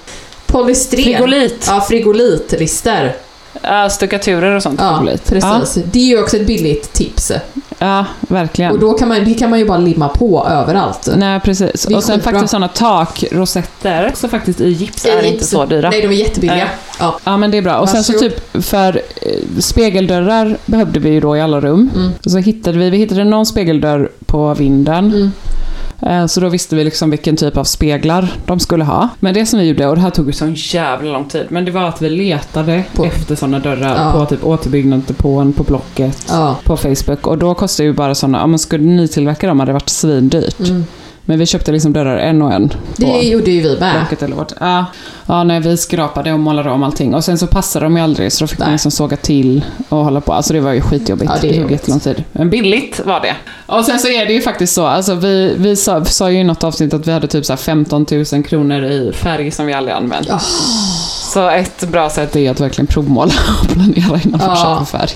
Polystren. Frigolit. Ja, frigolitlister. Ja, stuckaturer och sånt. Ja, frigolit. precis. Det är ju också ett billigt tips. Ja, verkligen. Och då kan man, det kan man ju bara limma på överallt. Nej, precis. Och sen faktiskt sådana takrosetter, också faktiskt i gips, I är gips. inte så dyra. Nej, de är jättebilliga. Nej. Ja. Ja, men det är bra. Och sen så Varsågod. typ för eh, spegeldörrar behövde vi ju då i alla rum. Mm. Och så hittade vi, vi hittade någon spegeldörr på vinden. Mm. Eh, Så då visste vi liksom vilken typ av speglar de skulle ha. Men det som vi gjorde, och det här tog ju sån jävla lång tid, men det var att vi letade På- efter sådana dörrar Ja. på typ återbyggnadsdepån, på Blocket, Ja. på Facebook. Och då kostade ju bara sådana, om man skulle nytillverka dem hade det varit svindyrt. Mm. Men vi köpte liksom dörrar en och en. Det gjorde ju vi med. blocket eller vart. Ja, ja nej, vi skrapade och målade om allting. Och sen så passade de ju aldrig så då fick man Nej. liksom såga till och hålla på. Alltså det var ju skitjobbigt. Ja, det tog jättelång tid. Men billigt var det. Och sen så är det ju faktiskt så, alltså vi, vi sa, sa ju i något avsnitt att vi hade typ så här 15 000 kronor i färg som vi aldrig använt. Så ett bra sätt är att verkligen provmåla och planera innan man Ja. köper färg.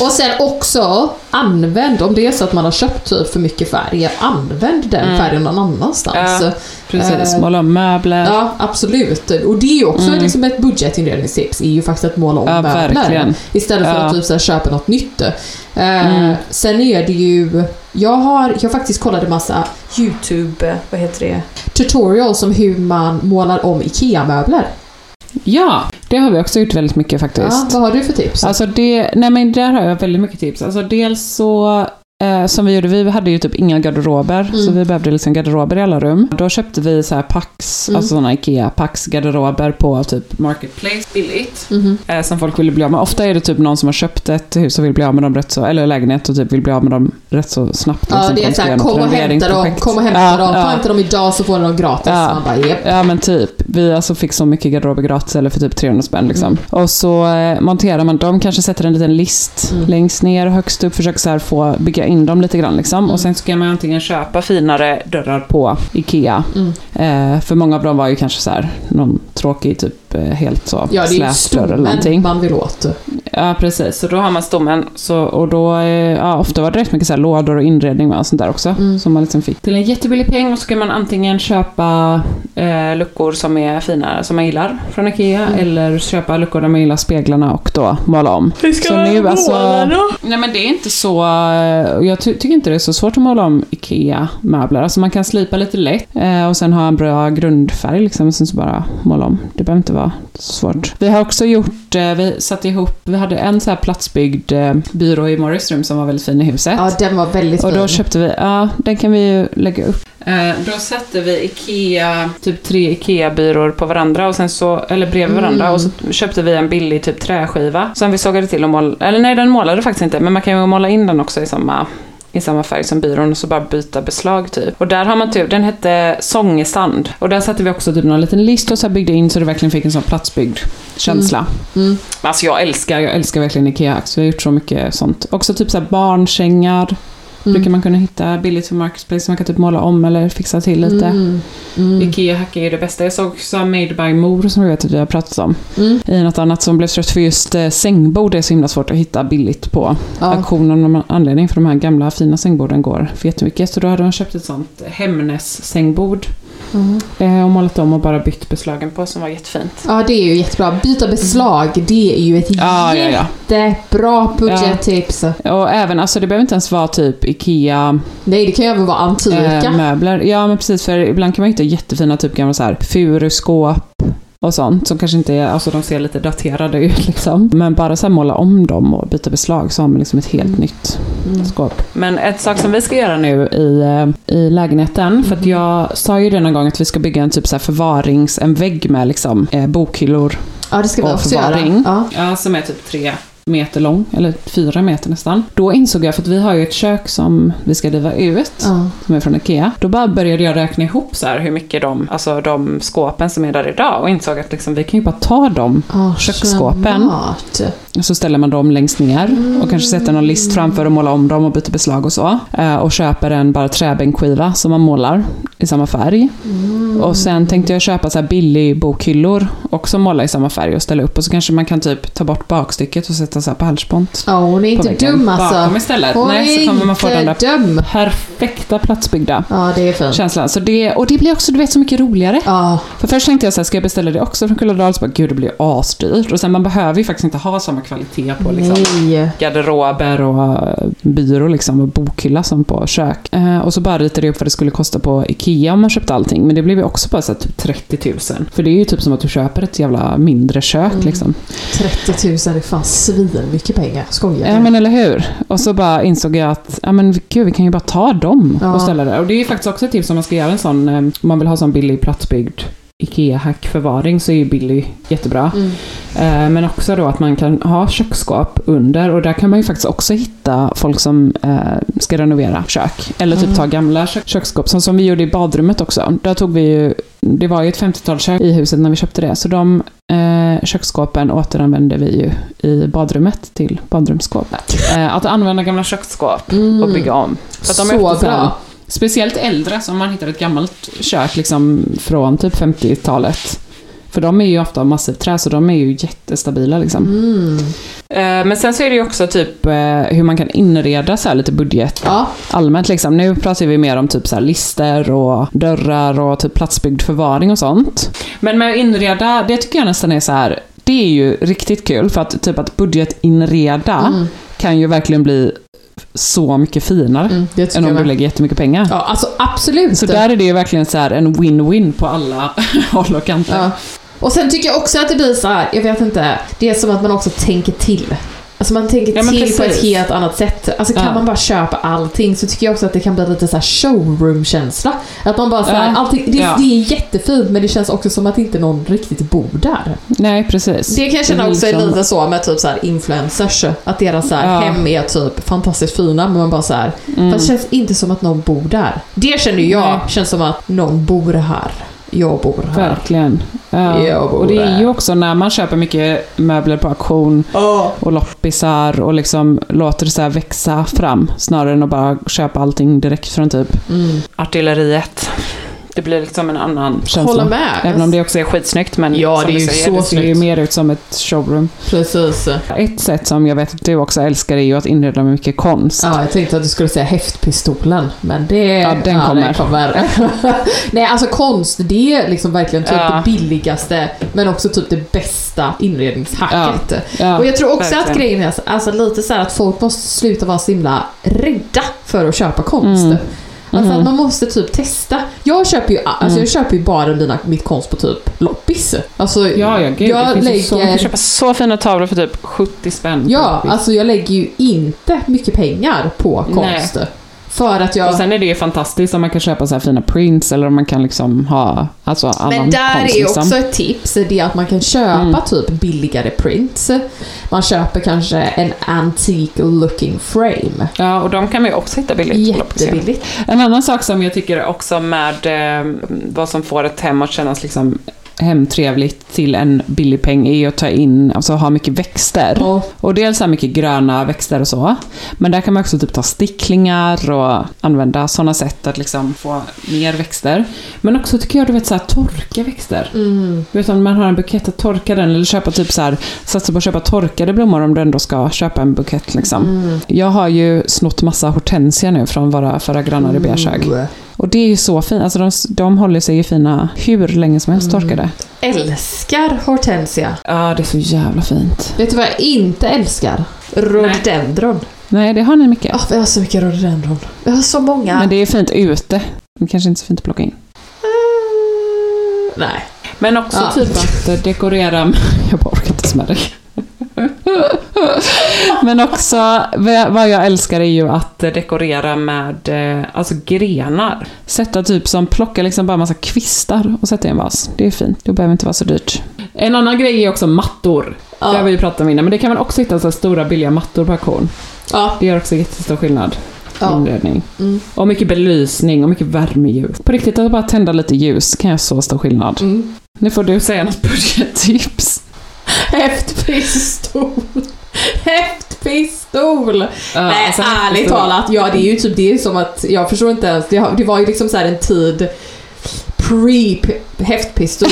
Och sen också, använd, om det är så att man har köpt typ för mycket färg, använd den färgen någon annanstans. Mm. Ja, Precis, Eh, måla om möbler. Ja, absolut. Och det är ju också liksom ett budgetinredningstips, är ju faktiskt att måla om Mm. Ja, möbler. verkligen. Istället för Ja. att typ så här, köpa något nytt. Eh, Mm. Sen är det ju, jag har, jag faktiskt kollat en massa YouTube, vad heter det, tutorials om hur man målar om IKEA-möbler. Ja, det har vi också gjort väldigt mycket faktiskt. Ja, vad har du för tips? Alltså det, nej men där har jag väldigt mycket tips. Alltså dels så, eh, som vi gjorde, vi hade ju typ inga garderober, så vi behövde liksom garderober i alla rum. Då köpte vi så här Pax, alltså sådana IKEA Pax garderober på typ Marketplace, billigt. Eh, som folk ville bli av med. Ofta är det typ någon som har köpt ett hus och vill bli av med dem rätt så, eller lägenhet och typ vill bli av med dem rätt så snabbt. ja, liksom, det är såhär, något kom och hämta dem, kom och hämta Ja, dem, ta inte dem idag så får ni dem gratis. Ja. Man bara, japp. Ja men typ, vi alltså fick så mycket garderober gratis eller för typ 300 spänn liksom. Mm. Och så eh, monterar man dem, kanske sätter en liten list Mm. längst ner högst upp, försöker så här få bygga in dem lite grann liksom. Mm. Och sen så kan man antingen köpa finare dörrar på IKEA. Mm. Eh, för många av dem var ju kanske så här någon tråkig typ eh, helt så Ja, det är ju eller stommen någonting. man vill åt. Ja precis, så då har man stommen. Så, och då, eh, ja, ofta var det rätt mycket så här lådor och inredning med och sånt där också. Mm. Som man liksom fick till en jättebillig peng. Och så kan man antingen köpa eh, luckor som är fina, som man gillar från IKEA. Mm. Eller köpa luckor där man gillar speglarna och då måla om. Hur ska så nu, alltså, Nej men det är inte så, eh, jag ty tycker inte det är så svårt att måla om IKEA-möbler. Alltså man kan slipa lite lätt eh, och sen ha en bra grundfärg liksom. Och sen så bara måla om. Det behöver inte vara så svårt. Vi har också gjort, eh, vi satte ihop, vi hade en så här platsbyggd eh, byrå i Morris Room som var väldigt fin i huset. Ja, den var väldigt Och då fin. köpte vi, ja den kan vi ju lägga upp. Eh, då satte vi IKEA, typ tre IKEA-byråer på varandra och sen så, eller bredvid varandra och så köpte vi en billig typ träskiva. Som vi sågade till och målade, eller nej den målade faktiskt inte men man kan ju måla in den också i samma i samma färg som byrån och så bara byta beslag typ. Och där har man typ, den hette Sångesand. Och där satte vi också typ någon liten list och så byggde in så det verkligen fick en sån platsbyggd känsla. Mm. Men Alltså jag älskar, jag älskar verkligen IKEA. Så vi har gjort så mycket sånt. Också typ så barnsängar. Mm. Brukar man kunna hitta billigt för Marketplace. som Man kan typ måla om eller fixa till lite. Mm. Mm. Ikea hackar är det bästa. Jag såg också Made by Mor som jag vet att vi har pratat om. Mm. I något annat som blev trött för just eh, sängbord är så himla svårt att hitta billigt på Ja. auktion av någon anledning. För de här gamla fina sängborden går för jättemycket. Så då hade de köpt ett sånt Hemnes-sängbord. Mm. Eh, och målat om och bara bytt beslagen på som var jättefint. Ja, det är ju jättebra. Byta beslag, det är ju ett Ja, ja, ja. jättebra budgettips. Och även, alltså det behöver inte ens vara typ IKEA Nej, det kan ju även vara antika. eh, möbler. Ja men precis, för ibland kan man hitta jättefina typ gamla så här furuskåp och sånt som kanske inte är, alltså de ser lite daterade ut liksom. Men bara så måla om dem och byta beslag så har man liksom ett helt nytt skåp. Men ett sak som vi ska göra nu i, eh, i lägenheten, för att jag sa ju någon gång att vi ska bygga en typ så här förvarings, en vägg med liksom eh, bokhyllor Ja, det ska vi också göra. Ja. Ja, som är typ tre meter lång, eller fyra meter nästan. Då insåg jag, för att vi har ju ett kök som vi ska riva ut, Ja. som är från IKEA. Då bara började jag räkna ihop så här hur mycket de, alltså de skåpen som är där idag och insåg att liksom, vi kan ju bara ta dem Ja, köksskåpen. så ställer man dem längst ner och kanske sätter någon list framför och målar om dem och byter beslag och så. Eh, Och köper en bara träbänkskiva som man målar i samma färg. Och sen tänkte jag köpa så här billig bokhyllor också måla i samma färg och ställa upp. Och så kanske man kan typ ta bort bakstycket och sätta så här pärlspont. Ja, hon är inte dum alltså. Bakom istället. Hon Nej, så kommer man få den där dum. perfekta platsbyggda Ja, det är fint. känslan. Så det, och det blir också, du vet, så mycket roligare. Ja, För först tänkte jag så här, ska jag beställa det också från Kulladal? Så bara, gud det blir asdyrt. Och sen man behöver ju faktiskt inte ha samma kvalitet på liksom nej. garderober och eh, byrå liksom och bokhylla som på kök. Eh, och så bara ritade jag upp vad det skulle kosta på IKEA om man köpte allting. Men det blev ju också bara så här, typ 30 000. För det är ju typ som att du köper ett jävla mindre kök liksom. 30 000 är fan svin mycket pengar. Skojar Ja men eller hur? Och så bara insåg jag att, ja men gud vi kan ju bara ta dem Ja. och ställa där. Och det är ju faktiskt också ett tips om man ska göra en sån, eh, om man vill ha sån billig platsbyggd IKEA-hackförvaring så är ju Billy jättebra. Mm. Eh, Men också då att man kan ha köksskåp under och där kan man ju faktiskt också hitta folk som eh, ska renovera kök. Eller typ ta gamla kök- köksskåp, som, som vi gjorde i badrummet också. Där tog vi ju, det var ju ett 50-talskök i huset när vi köpte det, så de eh, köksskåpen återanvände vi ju i badrummet till badrumsskåp. Eh, att använda gamla köksskåp och bygga om. För att de är Mm. Så bra. Speciellt äldre, så om man hittar ett gammalt kök liksom från typ 50-talet. För de är ju ofta av massivt trä, så de är ju jättestabila liksom. Mm. Eh, Men sen så är det ju också typ eh, hur man kan inreda så här lite budget Ja, allmänt liksom. Nu pratar vi mer om typ så här lister och dörrar och typ platsbyggd förvaring och sånt. Men med att inreda, det tycker jag nästan är så här. Det är ju riktigt kul för att typ att budgetinreda kan ju verkligen bli så mycket finare mm, än om du lägger jättemycket pengar. Ja, alltså absolut. Så där är det verkligen så en win-win på alla håll och kanter. Ja. Och sen tycker jag också att det blir så här, jag vet inte, det är som att man också tänker till. Alltså man tänker Ja, till på ett precis. helt annat sätt. Alltså kan Ja. man bara köpa allting så tycker jag också att det kan bli lite så showroom-känsla. Att man bara så här, Ja. allting, det, Ja. det är jättefint men det känns också som att inte någon riktigt bor där. Nej, precis. Det kan jag känna också är liksom- lite så med typ så här influencers. Att deras så hem är typ fantastiskt fina men man bara så här, Mm. fast det känns inte som att någon bor där. Det känner jag Nej. känns som att någon bor här. Jag bor här. Verkligen. Ja. Jag bor Och det är ju också när man köper mycket möbler på auktion och loppisar och liksom låter det så här växa fram snarare än att bara köpa allting direkt från typ Mm. artilleriet. Det blir liksom en annan känsla. Håller med. Även om det också är skitsnyggt men Ja, det är ju säger, så det ser ju mer ut som ett showroom. Precis. Ett sätt som jag vet att du också älskar är ju att inreda med mycket konst. Ja, jag tänkte att du skulle säga häftpistolen, men det... Ja, den kommer. kommer. Nej, alltså konst, det är liksom verkligen typ Ja. det billigaste, men också typ det bästa inredningshacket. Ja, och jag tror också verkligen. att grejen är alltså, lite så här att folk måste sluta vara så himla rädda för att köpa konst. Mm. Alltså Mhm. att man måste typ testa. Jag köper ju, alltså jag köper ju bara mina, mitt konst på typ loppis. Alltså, Ja, ja, gud. jag det ju så, man lägger... kan köpa så fina tavlor för typ 70 spänn. Ja, Loppis. alltså jag lägger ju inte mycket pengar på konst. För att jag... Och sen är det ju fantastiskt om man kan köpa så här fina prints eller om man kan liksom ha alltså, annan Men där konst. är liksom. också ett tips, det är att man kan köpa Mm. typ billigare prints. Man köper kanske en antique looking frame. Ja, och de kan man ju också hitta billigt. Jättebilligt. En annan sak som jag tycker också med eh, vad som får ett hem att kännas liksom hemtrevligt till en billig peng är att ta in, alltså ha mycket växter. Och, Och dels så här mycket gröna växter och så. Men där kan man också typ ta sticklingar och använda sådana sätt att liksom få mer växter. Men också tycker jag, du vet, så här, torka växter. mm, Du vet om man har en bukett att torka den eller köpa typ så här, satsa på att köpa torkade blommor om du ändå ska köpa en bukett liksom. mm. Jag har ju snott massa hortensia nu från våra förra grannar i Bershög. Ooh. Och det är ju så fint, alltså de, de håller sig ju fina hur länge som helst torkade. Älskar hortensia. Ja, det är så jävla fint. Vet du vad jag inte älskar? Rhododendron. Nej, det har ni mycket. Åh, vi har så mycket rhododendron. Vi har så många. Men det är fint ute. Det kanske inte är så fint att plocka in. Eh, Nej. Men också Ja. typ att dekorera... med- Jag bara orkar inte dig. Men också, vad jag älskar är ju att dekorera med eh, alltså grenar. Sätta typ som, plocka liksom bara massa kvistar och sätta i en vas. Det är fint, det behöver inte vara så dyrt. En annan grej är också mattor. Ja. Det har vi ju pratat om innan, men det kan man också hitta så stora billiga mattor på auktion. Ja. Det gör också jättestor skillnad Ja. inredning. Mm. Och mycket belysning och mycket värmeljus. På riktigt, att bara tända lite ljus kan göra så stor skillnad. Mm. Nu får du säga något budgettips. Häftpistol. Häftpistol. Nej, alltså, ärligt häftpistol. talat. Ja, det är ju typ det är som att, jag förstår inte ens. Det, det var ju liksom så en tid pre-häftpistol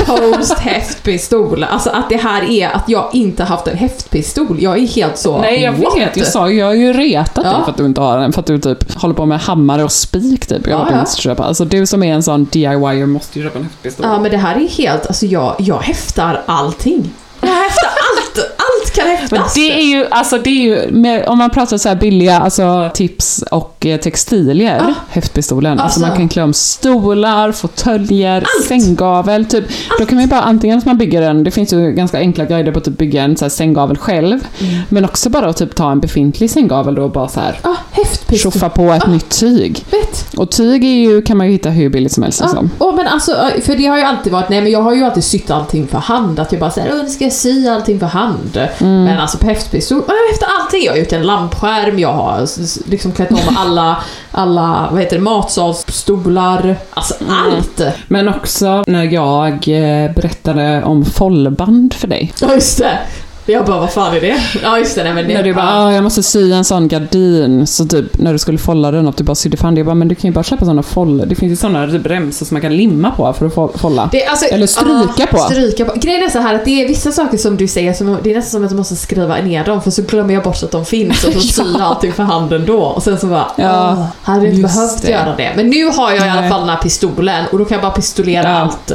och post-häftpistol. Alltså att det här är att jag inte haft en häftpistol. Jag är helt så... Nej jag what? vet, jag sa jag har ju retat Ja. dig för att du inte har den. För att du typ håller på med hammare och spik typ. Jag Ja, ja, måste köpa. Alltså du som är en sån DIYer måste ju köpa en häftpistol. Ja, men det här är helt... Alltså jag, jag häftar allting. Jag häftar allt! Allt kan Men det är ju, alltså det är ju, med, om man pratar så här billiga alltså, tips och eh, textilier, häftpistolen. Alltså. Alltså. man kan klä om stolar, fåtöljer, sänggavel. Typ. Då kan man ju bara antingen att man bygger en, det finns ju ganska enkla guider på att typ bygga en så här, sänggavel själv. Men också bara att typ ta en befintlig sänggavel då och bara så här häftpistol. tjoffa på ett nytt tyg. Vet. Och tyg är ju, kan man ju hitta hur billigt som helst. Ja, Liksom. åh, men alltså, för det har ju alltid varit, nej men jag har ju alltid sytt allting för hand. Att jag bara säger, nu ska jag sy allting för hand. Mm. Men alltså på häftpistol, efter allting. Jag har gjort en lampskärm, jag har liksom klätt om alla, alla vad heter det, matsalsstolar. Alltså Mm. allt. Men också när jag eh, berättade om follband för dig. Ja just det. Jag bara, vad fan är det? Ja just det, nej men det... När du bara, ah, jag måste sy en sån gardin. Så typ när du skulle folla den upp, du bara sydde fan det. Jag bara, men du kan ju bara köpa såna foll. Det finns ju såna typ remsor som man kan limma på för att fo- folla. Det, alltså, Eller stryka ja, på. Stryka på. Grejen är så här att det är vissa saker som du säger som det är nästan som att du måste skriva ner dem för så glömmer jag bort att de finns och så syr jag allting för handen då och sen så bara Ja, åh, hade jag inte behövt det. göra det. Men nu har jag i alla fall den här pistolen och då kan jag bara pistolera Ja. allt.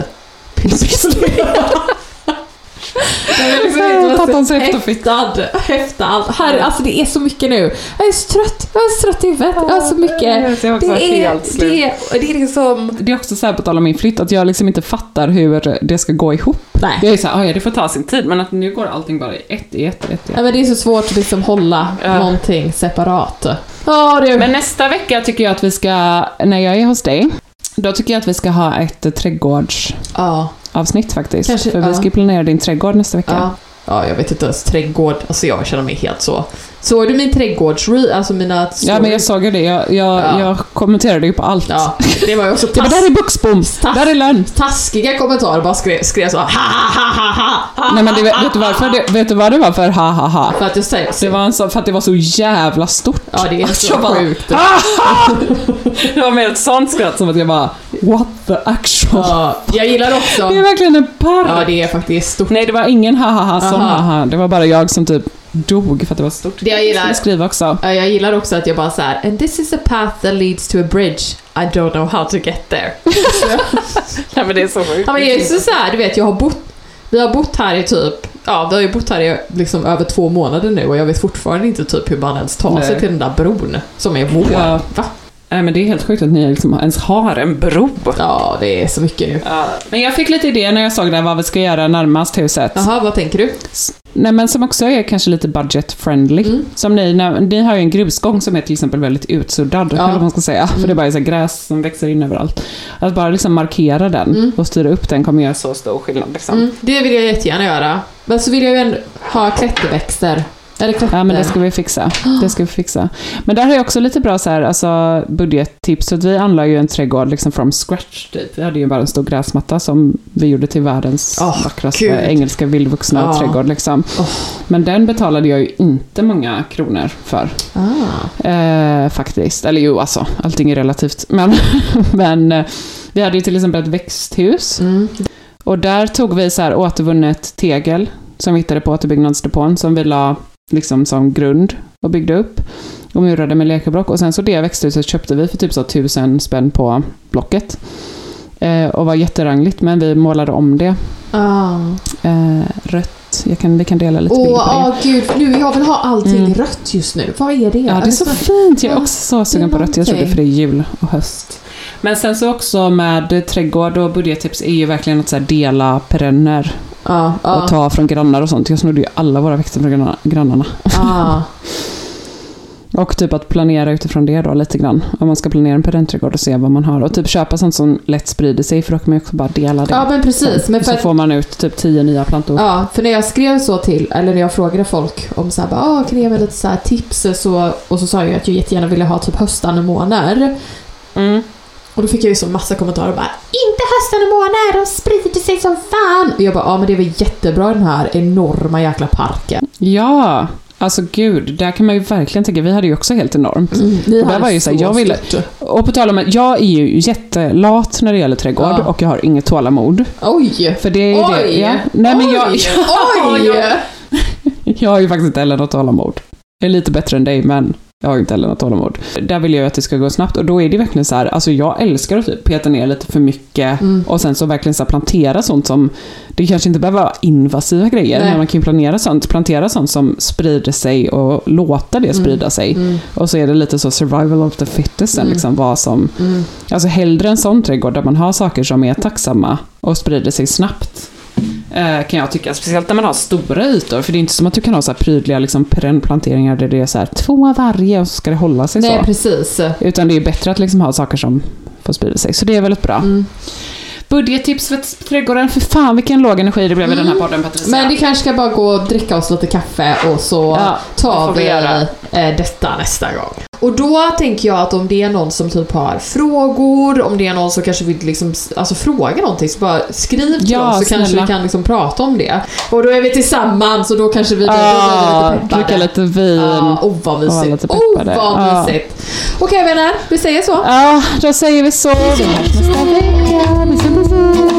Pistolera. Är liksom Ja, bara häftafitta. häftad, häfta allt. Här, alltså det är så mycket nu. Jag är så trött, jag är så trött i huvudet, jag har så mycket. jag är Det är, det, det är liksom... Det är också så här på tal om min flytt, att jag liksom inte fattar hur det ska gå ihop. Nej. Jag är så här, "Ah, ja det får ta sin tid, men att nu går allting bara i ett, i ett, i ett. Ja, ett. men det är så svårt att liksom hålla Ja. någonting separat. Ja, du. Men nästa vecka tycker jag att vi ska, när jag är hos dig, då tycker jag att vi ska ha ett eh, trädgårdsavsnitt ja, faktiskt. Kanske, För vi ska ju planera din trädgård nästa vecka. ja. Ja, jag vet inte ens. Trädgård. Alltså jag känner mig helt så. Såg du min trädgårdsre... Alltså mina Ja, stories? men jag såg ju det. Jag, jag, Ja. jag kommenterade ju på allt. Ja, det var ju också Det var tass, där är Buxbom, Tass- där är lön. taskiga kommentarer. Bara skrev, skrev så ha ha ha ha ha ha. Nej men det, vet, du varför det, vet du vad det var för ha ha ha? För att jag säger Det var en så, för att det var så jävla stort. Ja, det är så bara, sjukt. Det var mer ett sånt skratt som att jag bara What the actual? Ja, jag gillar också... Det är verkligen en park. Ja, det är faktiskt stort. Nej det var ingen ha ha ha som ha ha. Det var bara jag som typ dog för att det var stort. Det jag gillar- skriva också. Ja, Jag gillar också att jag bara så här, and this is a path that leads to a bridge. I don't know how to get there. Nej men det är så sjukt. Ja, men det är så, så här, du vet, jag har bott, vi har bott här i typ, ja, vi har ju bott här i liksom över två månader nu och jag vet fortfarande inte typ hur man ens tar sig Nej. till den där bron som är vår. Ja. Va? Nej men det är helt sjukt att ni liksom ens har en bro. Ja, det är så mycket nu. Men jag fick lite idé när jag såg det vad vi ska göra närmast huset. Jaha, vad tänker du? Nej men som också är kanske lite budget friendly. Mm. Som ni, när, ni har ju en grusgång som är till exempel väldigt utsuddad, Ja. eller vad man ska säga. För det är bara så gräs som växer in överallt. Att bara liksom markera den och styra upp den kommer göra så stor skillnad. Liksom. Mm, det vill jag jättegärna göra. Men så vill jag ju ändå ha klätterväxter. Eller klätter... Ja men det ska vi fixa. Det ska vi fixa. Men där har jag också lite bra så här, alltså, budgettips. Så vi anlade ju en trädgård liksom from scratch typ. Vi hade ju bara en stor gräsmatta som vi gjorde till världens Åh, vackraste gud. engelska vildvuxna Ja. trädgård liksom. Åh. Men den betalade jag ju inte många kronor för. Ah. Eh, faktiskt. Eller jo, alltså, allting är relativt. Men, men eh, vi hade ju till exempel ett växthus. Mm. Och där tog vi så här återvunnet tegel som vi hittade på återbyggnadsdepån som vi la liksom som grund och byggde upp. Och murade med lekablock. Och sen så det växthuset köpte vi för typ så tusen spänn på Blocket. Eh, och var jätterangligt, men vi målade om det. Ah. Eh, rött. Jag kan, vi kan dela lite Åh, bilder på det. ah, gud. Nu, jag vill ha allting Mm. rött just nu. Vad är det? Ja, det är så Alltså, fint. Jag är också så sugen på rött. Jag tror det är för det är jul och höst. Men sen så också med trädgård och budgettips är ju verkligen att så här dela perenner Ja, ja. och ta från grannar och sånt. Jag snodde ju alla våra växter från granna- grannarna. Ah. Och typ att planera utifrån det då lite grann. Om man ska planera en perennträdgård och se vad man har. Och typ köpa sånt som lätt sprider sig för då kan man ju också bara dela det. ja, men precis. Men Och för så får man ut typ tio nya plantor. ja, för när jag skrev så till, eller när jag frågade folk om så här, bara, ah, kan ni ge mig lite så här tips? Så, och så sa jag att jag jättegärna ville ha typ höstanemoner. Mm. Och då fick jag ju så massa kommentarer bara Inte höstanemoner, de sprider sig som fan! Och jag bara, ja men det är väl jättebra den här enorma jäkla parken. Ja, alltså gud. Där kan man ju verkligen tänka. Vi hade ju också helt enormt. Ni Och där har var ju så här, jag ville-. Och på tal om att jag är ju jättelat när det gäller trädgård Ja. och jag har inget tålamod. Oj! För det är ju det. Oj! Ja. Nej men jag, Oj! Oj! jag, jag har ju faktiskt inte heller något tålamod. Jag är lite bättre än dig men Jag har inte heller något tålamod. Där vill jag ju att det ska gå snabbt och då är det verkligen så här, alltså jag älskar att typ peta ner lite för mycket Mm. och sen så verkligen så plantera sånt som, det kanske inte behöver vara invasiva grejer, Nej. men man kan ju planera sånt, plantera sånt som sprider sig och låta det sprida sig. Mm. Och så är det lite så survival of the fittest sen, liksom vad som, Mm. alltså hellre en sån trädgård där man har saker som är tacksamma och sprider sig snabbt. Eh, kan jag tycka, speciellt när man har stora ytor, för det är inte som att du kan ha så här prydliga liksom, perennplanteringar där det är så här två av varje och så ska det hålla sig Nej, så. precis. Utan det är bättre att liksom ha saker som får sprida sig. Så det är väldigt bra. Mm. Budgettips för trädgården. För fan vilken låg energi det blev i den här podden Patricia. Men vi kanske ska bara gå och dricka oss lite kaffe och så Ja, tar vi vi eh, detta nästa gång. Och då tänker jag att om det är någon som typ har frågor, om det är någon som kanske vill liksom, alltså fråga någonting, så bara skriv till Ja, oss så kanske snälla. vi kan liksom prata om det. Och då är vi tillsammans och då kanske vi blir, vi lite dricka peppade. lite vin. Ja, oh vad mysigt. Oh vad Ja. mysigt. Okej vänner, vi säger så. Ja, då säger vi så. Vi hörs nästa vecka.